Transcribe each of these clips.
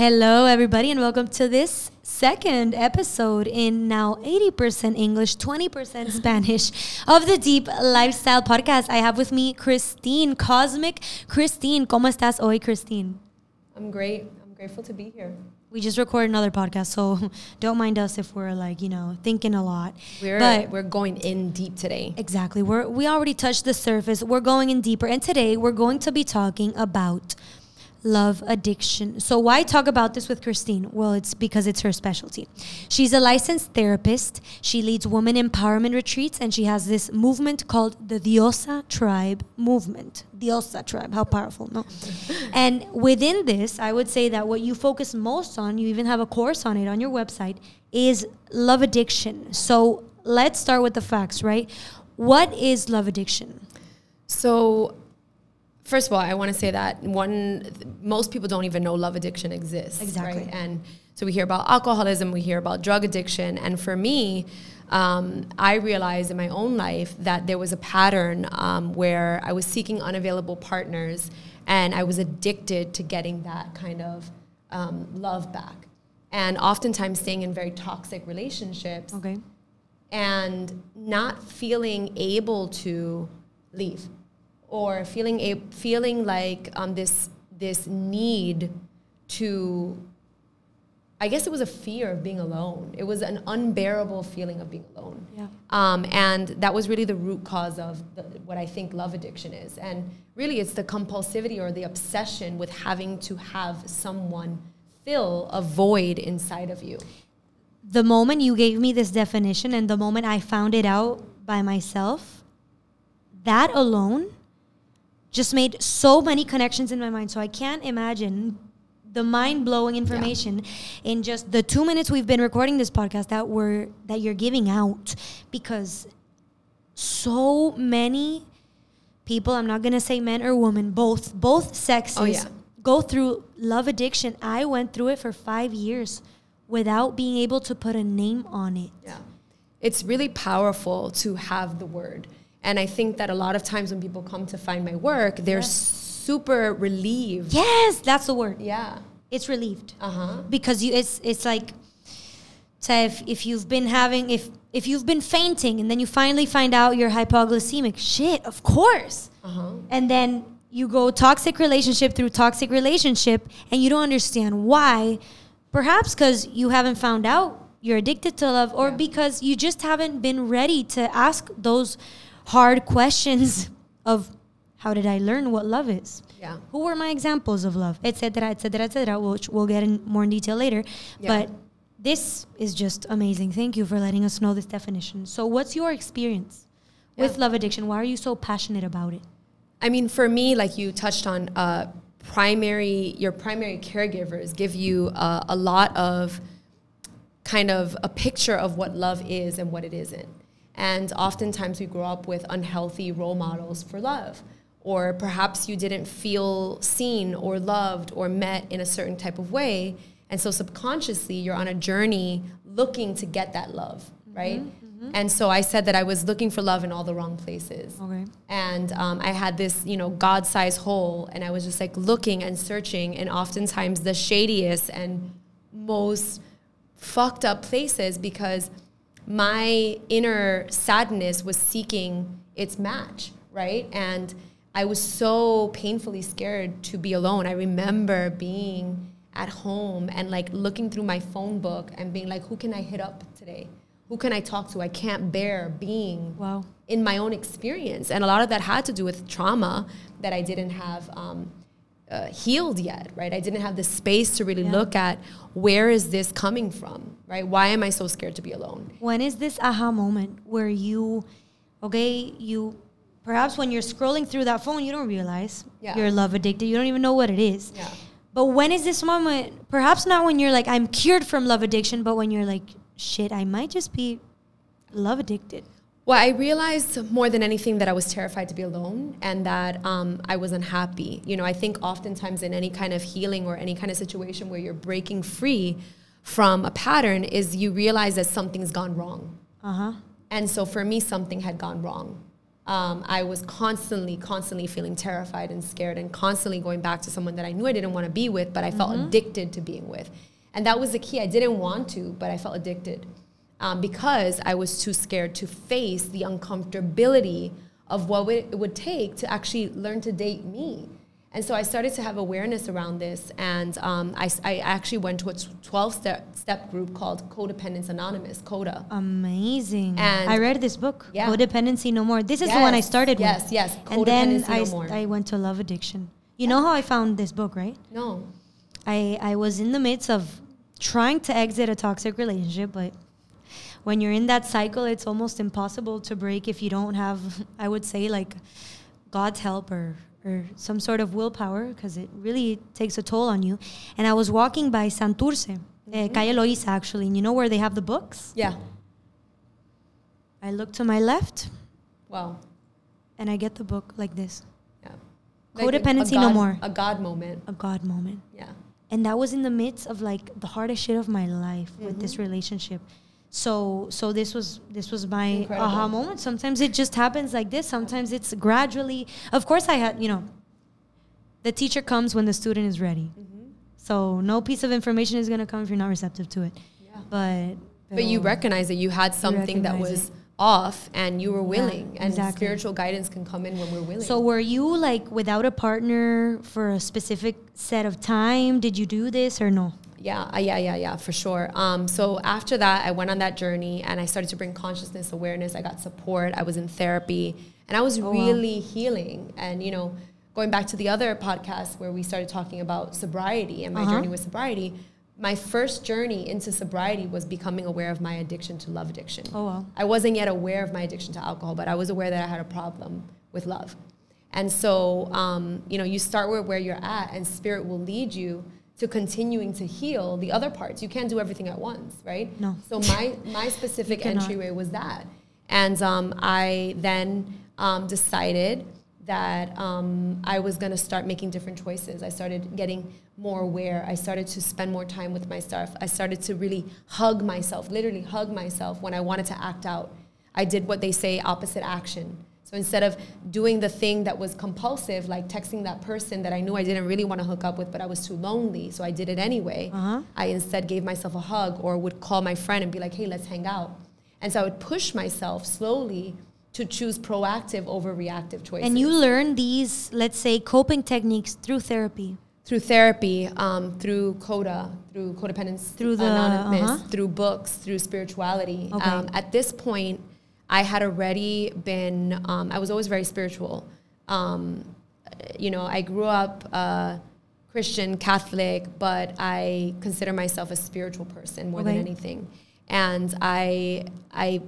Hello, everybody, and welcome to this second episode in now 80% English, 20% Spanish of the Deep Lifestyle Podcast. I have with me Christine, Cosmic Christine. ¿Cómo estás hoy, Christine? I'm great. I'm grateful to be here. We just recorded another podcast, so don't mind us if we're like, you know, thinking a lot. We're But- we're going in deep today. Exactly. We're we already touched the surface. We're going in deeper. And today we're going to be talking about love addiction. So why talk about this with Christine? Well, it's because it's her specialty. She's a licensed therapist. She leads women empowerment retreats and she has this movement called the Diosa Tribe movement. Diosa Tribe. How powerful, no? and within this, I would say that what you focus most on, you even have a course on it on your website, is love addiction. So let's start with the facts, right? What is love addiction? So, first of all, I want to say that one, most people don't even know love addiction exists. Exactly. Right? And so we hear about alcoholism, we hear about drug addiction, and for me, um, I realized in my own life that there was a pattern um, where I was seeking unavailable partners, and I was addicted to getting that kind of um, love back, and oftentimes staying in very toxic relationships Okay. and not feeling able to leave or feeling a, feeling like um, this this need to I guess it was a fear of being alone. It was an unbearable feeling of being alone. Yeah. Um, and that was really the root cause of the, what I think love addiction is. And really, it's the compulsivity or the obsession with having to have someone fill a void inside of you. The moment you gave me this definition and the moment I found it out by myself, that alone just made so many connections in my mind. So I can't imagine the mind blowing information in just the two minutes we've been recording this podcast that we're that you're giving out because so many people i'm not going to say men or women both both sexes Oh, yeah. go through love addiction i went through it for five years without being able to put a name on it Yeah. It's really powerful to have the word. And I think that a lot of times when people come to find my work, they're super relieved. yes that's the word Yeah. it's relieved Uh huh. because you it's it's like so if, if you've been having if if you've been fainting and then you finally find out you're hypoglycemic shit of course Uh huh. and then you go toxic relationship through toxic relationship and you don't understand why perhaps because you haven't found out you're addicted to love or Yeah. because you just haven't been ready to ask those hard questions of how did i learn what love is? Yeah. who were my examples of love? Etc etc etc which we'll get in more in detail later. Yeah. but this is just amazing. Thank you for letting us know this definition. So what's your experience with love addiction? Why are you so passionate about it? I mean, for me, like you touched on, uh, primary your primary caregivers give you uh, a lot of kind of a picture of what love is and what it isn't. And oftentimes we grow up with unhealthy role models for love. Or perhaps you didn't feel seen or loved or met in a certain type of way. And so subconsciously, you're on a journey looking to get that love, right? And so I said that I was looking for love in all the wrong places okay and um, I had this, you know, God-sized hole, and I was just like looking and searching, and oftentimes the shadiest and most fucked up places because my inner sadness was seeking its match, right? And I was so painfully scared to be alone. I remember being at home and like looking through my phone book and being like, who can I hit up today? Who can I talk to? I can't bear being wow in my own experience. And a lot of that had to do with trauma that I didn't have um, uh, healed yet, right? I didn't have the space to really Yeah. look at where is this coming from, right? Why am I so scared to be alone? when is this aha moment where you okay you perhaps when you're scrolling through that phone you don't realize Yeah. you're love addicted you don't even know what it is Yeah. but when is this moment perhaps not when you're like i'm cured from love addiction but when you're like shit i might just be love addicted Well, I realized more than anything that I was terrified to be alone and that um, I was unhappy. You know, I think oftentimes in any kind of healing or any kind of situation where you're breaking free from a pattern is you realize that something's gone wrong. uh-huh And so for me, something had gone wrong. um, I was constantly, constantly feeling terrified and scared, and constantly going back to someone that I knew I didn't want to be with, but I felt addicted to being with. And that was the key. I didn't want to, but I felt addicted um, because I was too scared to face the uncomfortability of what it would take to actually learn to date me. And so I started to have awareness around this, and um, I, I actually went to a 12 step, step group called Co-Dependents Anonymous, CODA. Amazing. And- I read this book, Yeah. Codependency No More. This is the one I started yes, with. yes, And then Codependency I, No s- More. I went to Love Addiction. You know how I found this book, right? No. I, I was in the midst of trying to exit a toxic relationship, but when you're in that cycle, it's almost impossible to break if you don't have, I would say, like God's help or, or some sort of willpower, because it really takes a toll on you. And I was walking by Santurce, eh, Calle Loiza, actually, and you know where they have the books? Yeah. I look to my left Wow. and I get the book like this Yeah. Codependency No More. A God moment. a God moment. Yeah. and that was in the midst of like the hardest shit of my life with Mm-hmm. this relationship so so this was this was my Incredible. aha moment sometimes it just happens like this sometimes it's gradually of course i had you know the teacher comes when the student is ready Mm-hmm. so no piece of information is going to come if you're not receptive to it Yeah. but But you recognize that you had something that was off and you were Yeah, willing. and exactly. spiritual guidance can come in when we're willing. so were you like without a partner for a specific set of time did you do this or no Yeah, uh, yeah, yeah, yeah, for sure. Um, so after that, I went on that journey and I started to bring consciousness awareness. I got support. I was in therapy, and I was Oh, wow. really healing. And you know, going back to the other podcast where we started talking about sobriety and my Uh-huh. journey with sobriety, my first journey into sobriety was becoming aware of my addiction to love addiction. oh wow I wasn't yet aware of my addiction to alcohol, but I was aware that I had a problem with love. And so, um, you know, you start where, where you're at, and spirit will lead you to continuing to heal the other parts. You can't do everything at once, right? No. So my my specific entryway was that, and um, I then um, decided that um, I was going to start making different choices. I started getting more aware. I started to spend more time with myself. I started to really hug myself, literally hug myself when I wanted to act out. I did what they say opposite action. So instead of doing the thing that was compulsive, like texting that person that I knew I didn't really want to hook up with, but I was too lonely, so I did it anyway, Uh-huh. I instead gave myself a hug or would call my friend and be like, hey, let's hang out. And so I would push myself slowly to choose proactive over reactive choices. and you learn these let's say coping techniques through therapy through therapy, um, through CODA, through codependence Through the- anonymous, uh-huh. through books, through spirituality. Okay. Um, at this point, I had already been. Um, I was always very spiritual. Um, you know, I grew up uh, Christian, Catholic, but I consider myself a spiritual person more than anything. And I, I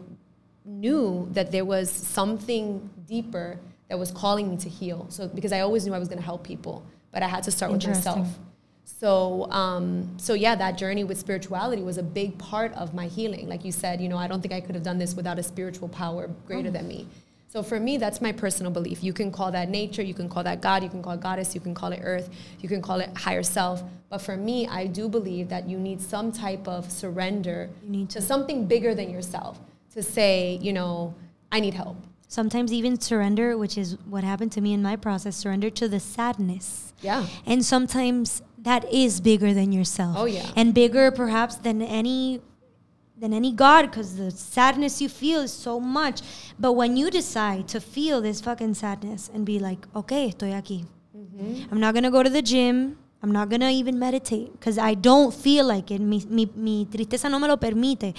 knew that there was something deeper that was calling me to heal. So because I always knew I was going to help people, but I had to start with myself. So, um, so yeah, that journey with spirituality was a big part of my healing. Like you said, you know, I don't think I could have done this without a spiritual power greater Oh. than me. So for me, that's my personal belief. You can call that nature, you can call that God, you can call it goddess, you can call it earth, you can call it higher self. But for me, I do believe that you need some type of surrender You need to to. something bigger than yourself to say, you know, I need help. sometimes even surrender which is what happened to me in my process surrender to the sadness Yeah. and sometimes that is bigger than yourself Oh, yeah. and bigger perhaps than any than any god because the sadness you feel is so much but when you decide to feel this fucking sadness and be like okay estoy aquí Mm-hmm. i'm not gonna go to the gym i'm not gonna even meditate because i don't feel like it mi, mi, mi tristeza no me lo permite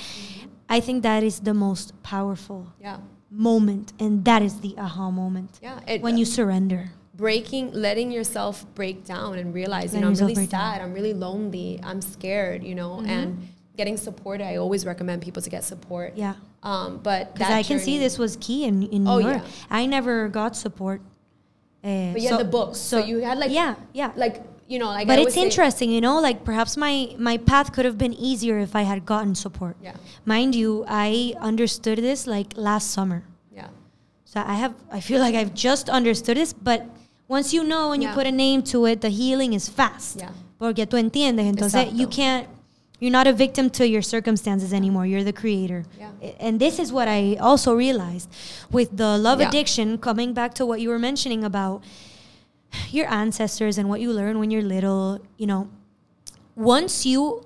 i think that is the most powerful Yeah. moment and that is the aha moment Yeah. It, when you surrender breaking, letting yourself break down and realize, you know, I'm really break down. sad, I'm really lonely, I'm scared, you know, Mhm. and getting support. I always recommend people to get support. yeah Um, but because i can see this was key in, in Oh, your yeah. i never got support uh, But you had the books, so, you had like, yeah yeah like you know, like. But always it's interesting you know like perhaps my my path could have been easier if i had gotten support Yeah, mind you i understood this like last summer yeah, so i have i feel like i've just understood this but once you know and you put a name to it the healing is fast yeah. porque tú entiendes entonces you can't, you're not a victim to your circumstances anymore. You're the creator. Yeah. And this is what I also realized with the love Yeah. addiction, coming back to what you were mentioning about your ancestors and what you learn when you're little, you know, once you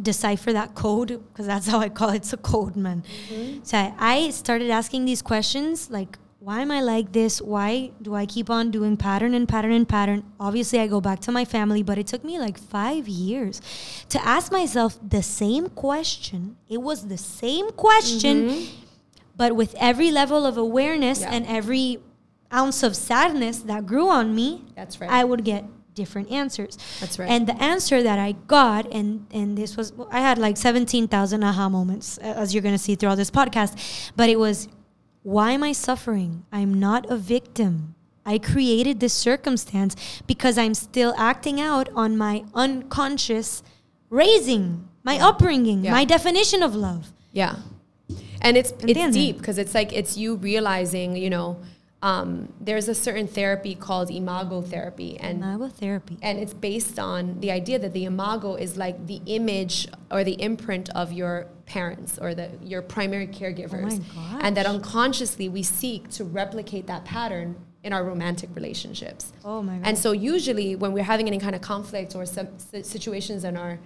decipher that code, because that's how I call it, it's a code, man. Mm-hmm. So I, I started asking these questions like, why am I like this? Why do I keep on doing pattern and pattern and pattern? Obviously, I go back to my family, but it took me like five years to ask myself the same question. It was the same question, mm-hmm. but with every level of awareness Yeah. and every ounce of sadness that grew on me, That's right. I would get different answers. That's right. And the answer that I got, and and this was, I had like seventeen thousand aha moments, as you're gonna see throughout this podcast. But it was, why am I suffering? I'm not a victim. I created this circumstance because I'm still acting out on my unconscious raising, my upbringing, Yeah. my definition of love. Yeah. And it's it's deep because it's like it's you realizing, you know, um, there's a certain therapy called imago therapy and Imago therapy. and it's based on the idea that the imago is like the image or the imprint of your parents or the your primary oh caregivers gosh. and that unconsciously we seek to replicate that pattern in our romantic relationships Oh my god. and so usually when we're having any kind of conflict or some situations in our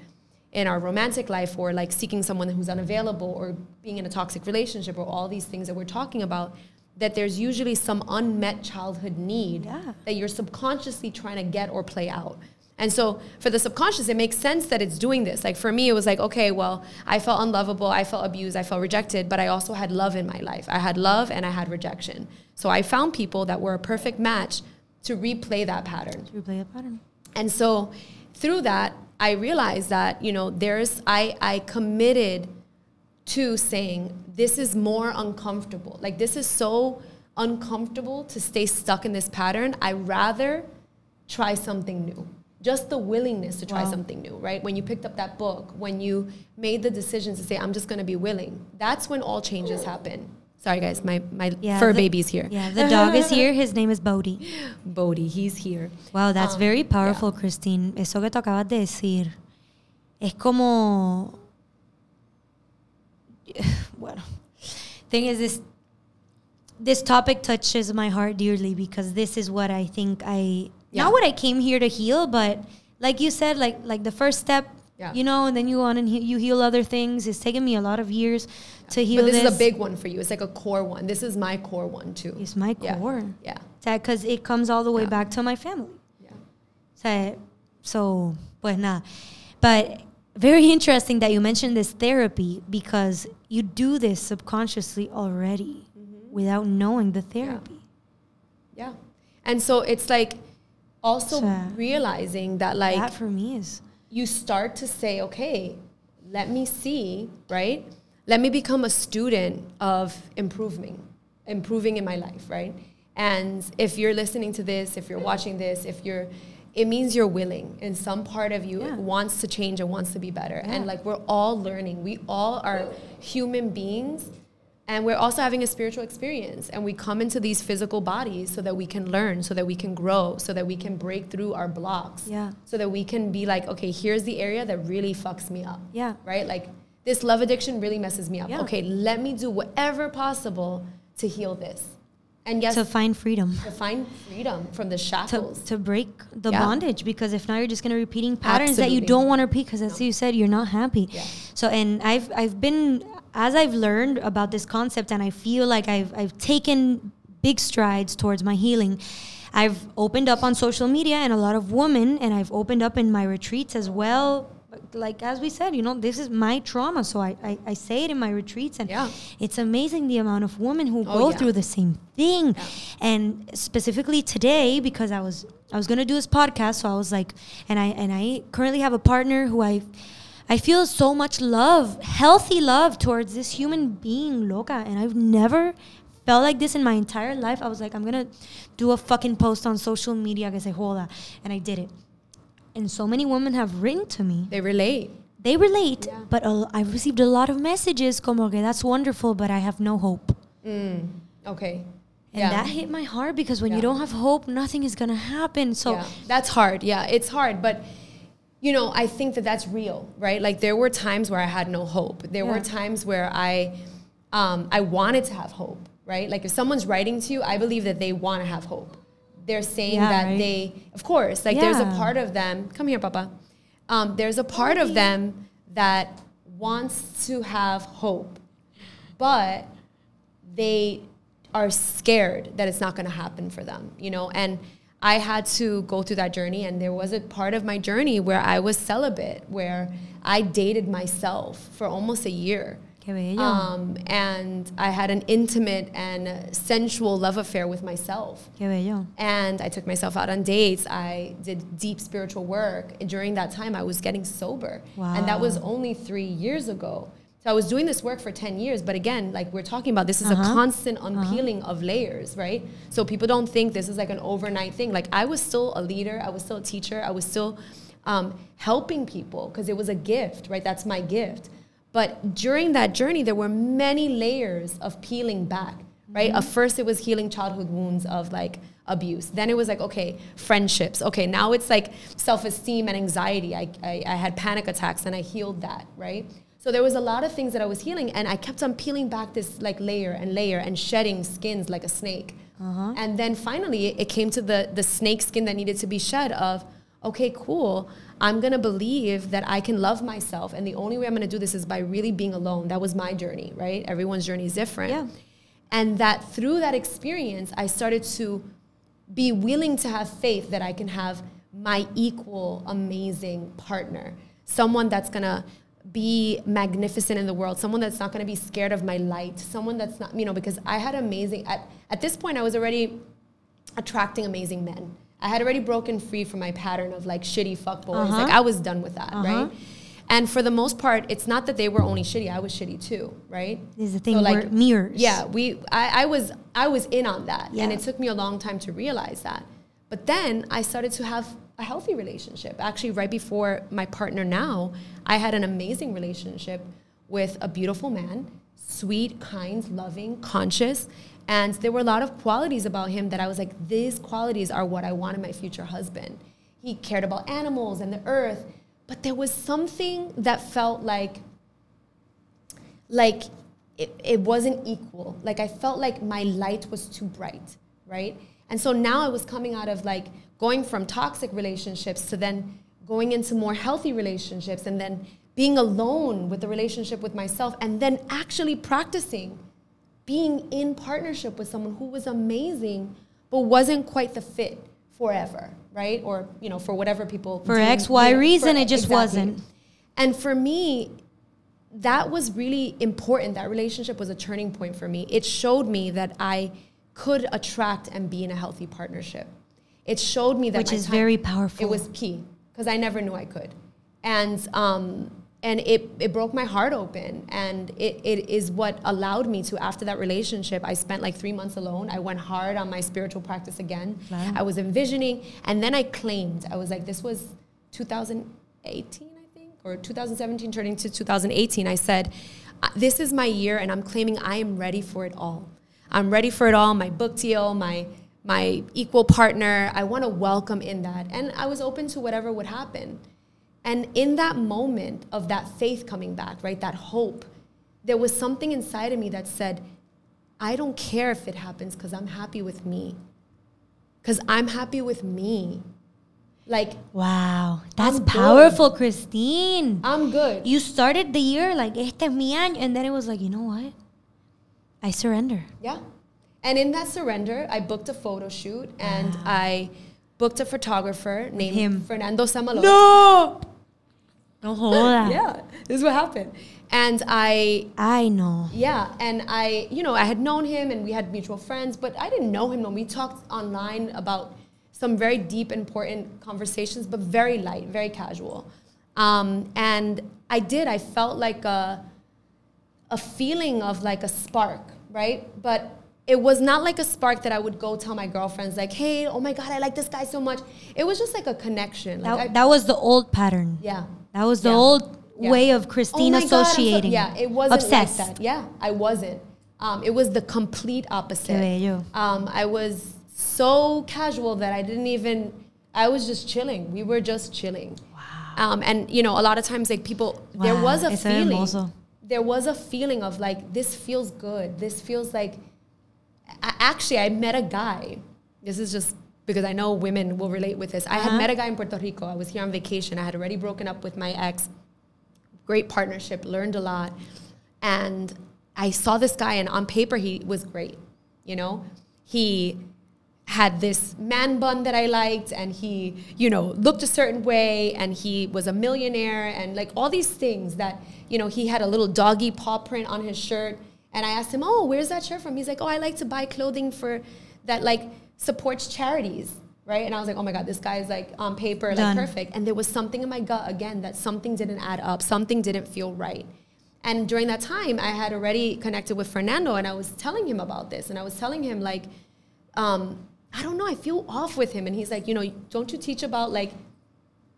in our romantic life or like seeking someone who's unavailable or being in a toxic relationship or all these things that we're talking about that there's usually some unmet childhood need Yeah. that you're subconsciously trying to get or play out. And so for the subconscious, it makes sense that it's doing this. Like for me, it was like, okay, well, I felt unlovable, I felt abused, I felt rejected, but I also had love in my life. I had love and I had rejection. So I found people that were a perfect match to replay that pattern. replay a pattern. And so through that, I realized that, you know, there's, I, I committed to saying, this is more uncomfortable. Like, this is so uncomfortable to stay stuck in this pattern. I rather try something new. Just the willingness to try Wow. something new, right? When you picked up that book, when you made the decision to say, I'm just gonna be willing, that's when all changes happen. Sorry, guys, my, my fur the- baby's here. Yeah, the dog is here. His name is Bodhi. Bodhi, he's here. Wow, that's Um, very powerful, Christine. Eso que tú acabas de decir es como. Bueno, thing is this. This topic touches my heart dearly because this is what I think I Yeah. not what I came here to heal, but like you said, like like the first step, Yeah. you know, and then you go on and he, you heal other things. It's taken me a lot of years to heal But this, this. is a big one for you. It's like a core one. This is my core one too. It's my core. Yeah. because it comes all the way Yeah. back to my family. Yeah. So, so, pues nada. But very interesting that you mentioned this therapy because you do this subconsciously already Mm-hmm. without knowing the therapy. Yeah. And so it's like also So, realizing that like that for me is you start to say, okay, let me see, right? Let me become a student of improving, improving in my life, right? And if you're listening to this, if you're watching this, if you're, it means you're willing and some part of you Yeah. wants to change and wants to be better. And Yeah. like we're all learning. We all are human beings and we're also having a spiritual experience and we come into these physical bodies so that we can learn so that we can grow so that we can break through our blocks Yeah. so that we can be like okay here's the area that really fucks me up Yeah. right like this love addiction really messes me up Yeah. okay let me do whatever possible to heal this and yes to find freedom. to find freedom from the To, shackles to break the Yeah. bondage because if not you're just going to repeating patterns that you don't want to repeat because as you said you're not happy Yeah. so and i've i've been as i've learned about this concept and i feel like i've i've taken big strides towards my healing i've opened up on social media and a lot of women and i've opened up in my retreats as well like as we said you know this is my trauma so i i, I say it in my retreats and Yeah. it's amazing the amount of women who Oh, go yeah. through the same thing Yeah. and specifically today because i was i was going to do this podcast so i was like and i and i currently have a partner who i i feel so much love healthy love towards this human being loca and i've never felt like this in my entire life i was like i'm going to do a fucking post on social media que se joda and i did it and so many women have written to me they relate they relate Yeah. but a, i've received a lot of messages como que that's wonderful but i have no hope mm, okay and Yeah. that hit my heart because when you don't have hope, nothing is gonna happen. So yeah. that's hard. Yeah, it's hard. But you know, I think that that's real, right? Like there were times where I had no hope. There Yeah. were times where I, um, I wanted to have hope, right? Like if someone's writing to you, I believe that they want to have hope. They're saying Yeah, that right. they, of course, like there's a part of them. Come here, Papa. Um, there's a part of them that wants to have hope, but they are scared that it's not going to happen for them, you know? And I had to go through that journey, and there was a part of my journey where I was celibate, where I dated myself for almost a year. Um, and I had an intimate and sensual love affair with myself. And I took myself out on dates. I did deep spiritual work. And during that time, I was getting sober. And that was only three years ago. So I was doing this work for 10 years. But again, like we're talking about, this is Uh-huh. a constant unpeeling of layers, right? So people don't think this is like an overnight thing. Like I was still a leader, I was still a teacher, I was still um, helping people because it was a gift, right? That's my gift. But during that journey, there were many layers of peeling back, right? At first, it was healing childhood wounds of like abuse. Then it was like, okay, friendships. Okay, now it's like self esteem and anxiety. I, I, I had panic attacks and I healed that, right? So there was a lot of things that I was healing, and I kept on peeling back this like layer and layer and shedding skins like a snake. Uh-huh. And then finally, it- it came to the the snake skin that needed to be shed of, okay, cool. I'm gonna believe that I can love myself, and the only way I'm gonna do this is by really being alone. That was my journey, right? Everyone's journey is different. Yeah. And that through that experience, I started to be willing to have faith that I can have my equal, amazing partner, someone that's gonna be magnificent in the world, someone that's not gonna be scared of my light, someone that's not, you know, because I had amazing, at, at this point, I was already attracting amazing men. I had already broken free from my pattern of like shitty fuckboys. Uh-huh. Like I was done with that, Uh-huh. right? And for the most part, it's not that they were only shitty. I was shitty too, right? This is the thing, So, we're mirrors. Yeah, we. I, I was. I was in on that, and it took me a long time to realize that. But then I started to have a healthy relationship. Actually, right before my partner now, I had an amazing relationship with a beautiful man, sweet, kind, loving, conscious. And there were a lot of qualities about him that I was like, these qualities are what I want in my future husband. He cared about animals and the earth, but there was something that felt like like it, it wasn't equal. Like I felt like my light was too bright, right? And so now I was coming out of like going from toxic relationships to then going into more healthy relationships and then being alone with the relationship with myself and then actually practicing being in partnership with someone who was amazing but wasn't quite the fit forever, right? Or, you know, for whatever people For deem- X, Y you know, reason, for- it just wasn't. And for me, that was really important. That relationship was a turning point for me. It showed me that I could attract and be in a healthy partnership. It showed me that Which is time- very powerful. It was key because I never knew I could, and um, and it it broke my heart open, and it, it is what allowed me to. After that relationship, I spent like three months alone. I went hard on my spiritual practice again. Wow. I was envisioning, and then I claimed. I was like, this was 2018, I think, or 2017, turning to 2018. I said, "Uh, this is my year, and I'm claiming I am ready for it all. I'm ready for it all. My book deal, my my equal partner. I want to welcome in that, and I was open to whatever would happen. And in that moment of that faith coming back, right, that hope, there was something inside of me that said, I don't care if it happens because I'm happy with me. Because I'm happy with me. Like, Wow, that's I'm good. powerful, Christine. I'm good. You started the year like este es mi año, and then it was like, you know what? I surrender. Yeah. And in that surrender, I booked a photo shoot and I booked a photographer named him. Fernando Samalot. No, no joda. Yeah, this is what happened. And I I know. Yeah, and I, you know, I had known him and we had mutual friends, but I didn't know him. No, we talked online about some very deep, important conversations, but very light, very casual. Um, and I did. I felt like a, a feeling of like a spark, right? But it was not like a spark that I would go tell my girlfriends, like, "Hey, oh my God, I like this guy so much." It was just like a connection. Like That, I, that was the old pattern. yeah. That was the Yeah. old Yeah. way of Christine Oh my God, so- associating. yeah, it wasn't obsessed. like that. Yeah, I wasn't. Um, it was the complete opposite. Um, I was so casual that I didn't even. I was just chilling. We were just chilling. Wow. Um, and you know, a lot of times like people, there was a es feeling. hermoso. There was a feeling of like this feels good. This feels like. I, actually, I met a guy. This is just because I know women will relate with this. I Uh-huh. had met a guy in Puerto Rico. I was here on vacation. I had already broken up with my ex. Great partnership. Learned a lot, and I saw this guy, and on paper he was great. You know, he had this man bun that I liked, and he, you know, looked a certain way, and he was a millionaire, and like all these things that, you know, he had a little doggy paw print on his shirt. And I asked him, Oh, where's that shirt from? He's like, Oh, I like to buy clothing for that, like, supports charities, right? And I was like, Oh my God, this guy is like on paper, Done. like perfect. And there was something in my gut again that something didn't add up, something didn't feel right. And during that time, I had already connected with Fernando, and I was telling him about this, and I was telling him like, um, I don't know, I feel off with him, and he's like, you know, don't you teach about like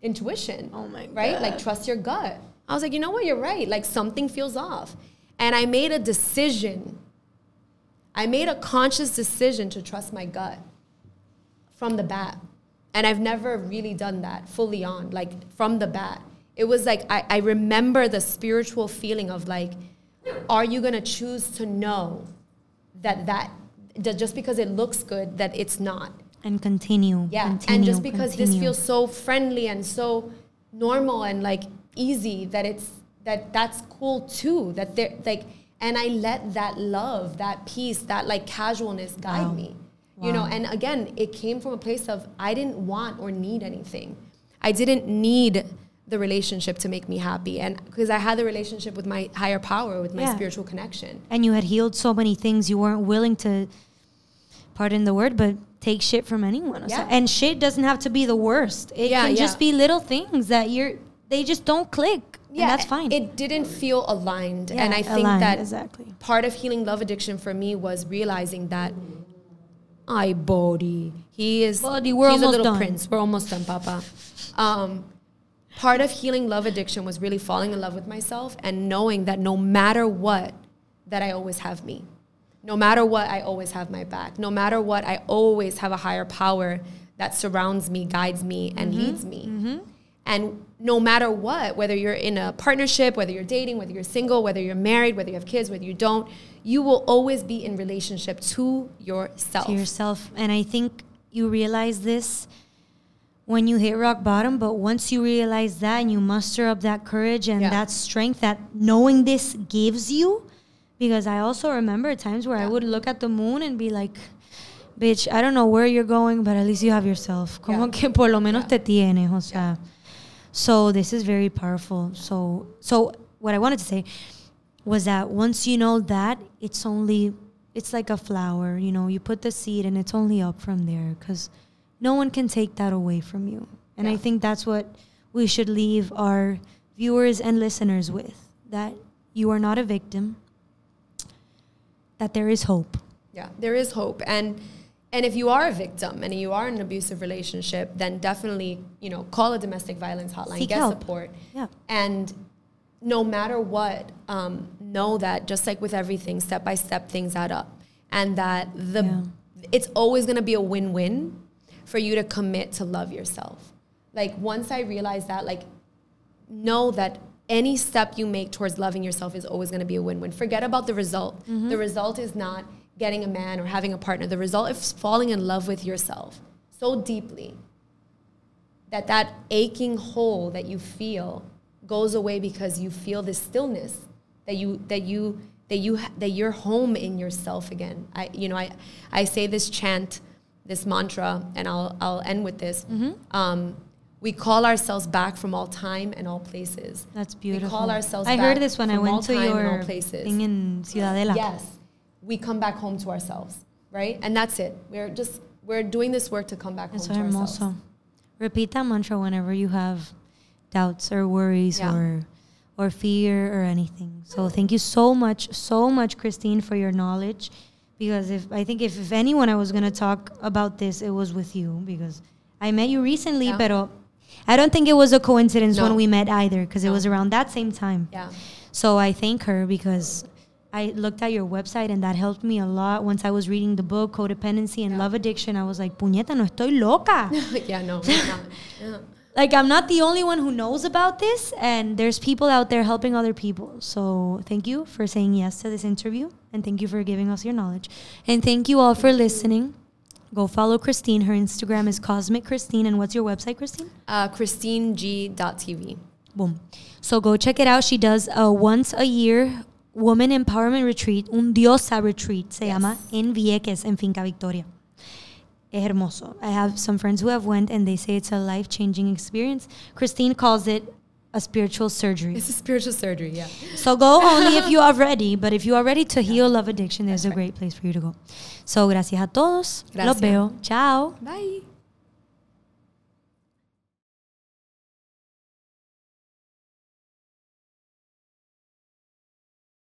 intuition? Oh my right, like trust your gut. I was like, you know what, you're right. Like something feels off, and I made a decision. I made a conscious decision to trust my gut from the bat. And I've never really done that fully on, like from the bat. It was like, I, I remember the spiritual feeling of like, are you gonna choose to know that that, that just because it looks good, that it's not? And continue. Yeah. Continue, and just because this feels so friendly and so normal and like easy that it's, that that's cool too. That they're like, and I let that love, that peace, that like casualness guide Wow. me. You know, and again, it came from a place of I didn't want or need anything. I didn't need the relationship to make me happy. And because I had the relationship with my higher power, with my Yeah. spiritual connection. and you had healed so many things you weren't willing to pardon the word but take shit from anyone Yeah. and shit doesn't have to be the worst it Yeah, can just be little things that you're they just don't click yeah and that's fine It didn't feel aligned. Yeah, and I think aligned, that exactly part of healing love addiction for me was realizing that I body. He is Bodhi, we're he's a little done. prince. We're almost done, Papa. Um, part of healing love addiction was really falling in love with myself and knowing that no matter what, that I always have me. No matter what, I always have my back. No matter what, I always have a higher power that surrounds me, guides me, and Mm-hmm. leads me. And no matter what, whether you're in a partnership, whether you're dating, whether you're single, whether you're married, whether you have kids, whether you don't, you will always be in relationship to yourself. to yourself and i think you realize this when you hit rock bottom but once you realize that and you muster up that courage and Yeah. that strength that knowing this gives you because i also remember times where i would look at the moon and be like bitch i don't know where you're going but at least you have yourself como Yeah. que por lo menos Yeah. te tienes o sea so this is very powerful. So so what i wanted to say was that once you know that it's only it's like a flower you know you put the seed and it's only up from there because no one can take that away from you. And i think that's what we should leave our viewers and listeners with that you are not a victim that there is hope. Yeah, there is hope, and and if you are a victim and you are in an abusive relationship, then definitely you know call a domestic violence hotline, Seek get help. support, yeah and no matter what, um, know that just like with everything, step by step things add up, and that the Yeah. it's always going to be a win-win for you to commit to love yourself. Like once I realized that, like know that any step you make towards loving yourself is always going to be a win-win. Forget about the result. The result is not getting a man or having a partner. The result is falling in love with yourself so deeply that that aching hole that you feel goes away because you feel this stillness that you that you that you that you're home in yourself again. I you know I I say this chant, this mantra, and I'll I'll end with this. Um, we call ourselves back from all time and all places. that's We beautiful call ourselves. i heard this when i went to your all places. thing in ciudadela Yes, we come back home to ourselves, right? And that's it. We're just we're doing this work to come back Eso home to ourselves. hermoso. Repeat that mantra whenever you have doubts or worries Yeah. or or fear or anything. So thank you so much, so much, Christine, for your knowledge. Because if I think if, if anyone I was gonna talk about this, it was with you because I met you recently, Yeah. pero I don't think it was a coincidence No. when we met either, because it was around that same time. Yeah. So I thank her because I looked at your website and that helped me a lot. Once I was reading the book Codependency and Yeah. Love Addiction, I was like, puñeta, no estoy loca. yeah, no. Yeah. like I'm not the only one who knows about this, and there's people out there helping other people. So thank you for saying yes to this interview, and thank you for giving us your knowledge, and thank you all for listening. Go follow Christine. Her Instagram is Cosmic Christine, and what's your website, Christine? Uh, ChristineG.tv. Boom. So go check it out. She does a once a year woman empowerment retreat, un diosa retreat, se Yes. llama, en Vieques, en Finca Victoria. Es hermoso. I have some friends who have went and they say it's a life changing experience. Christine calls it a spiritual surgery. It's a spiritual surgery, yeah. So go only if you are ready, but if you are ready to heal love addiction, there's a great place for you to go. So gracias a todos. Los Gracias. veo. Chao. Bye.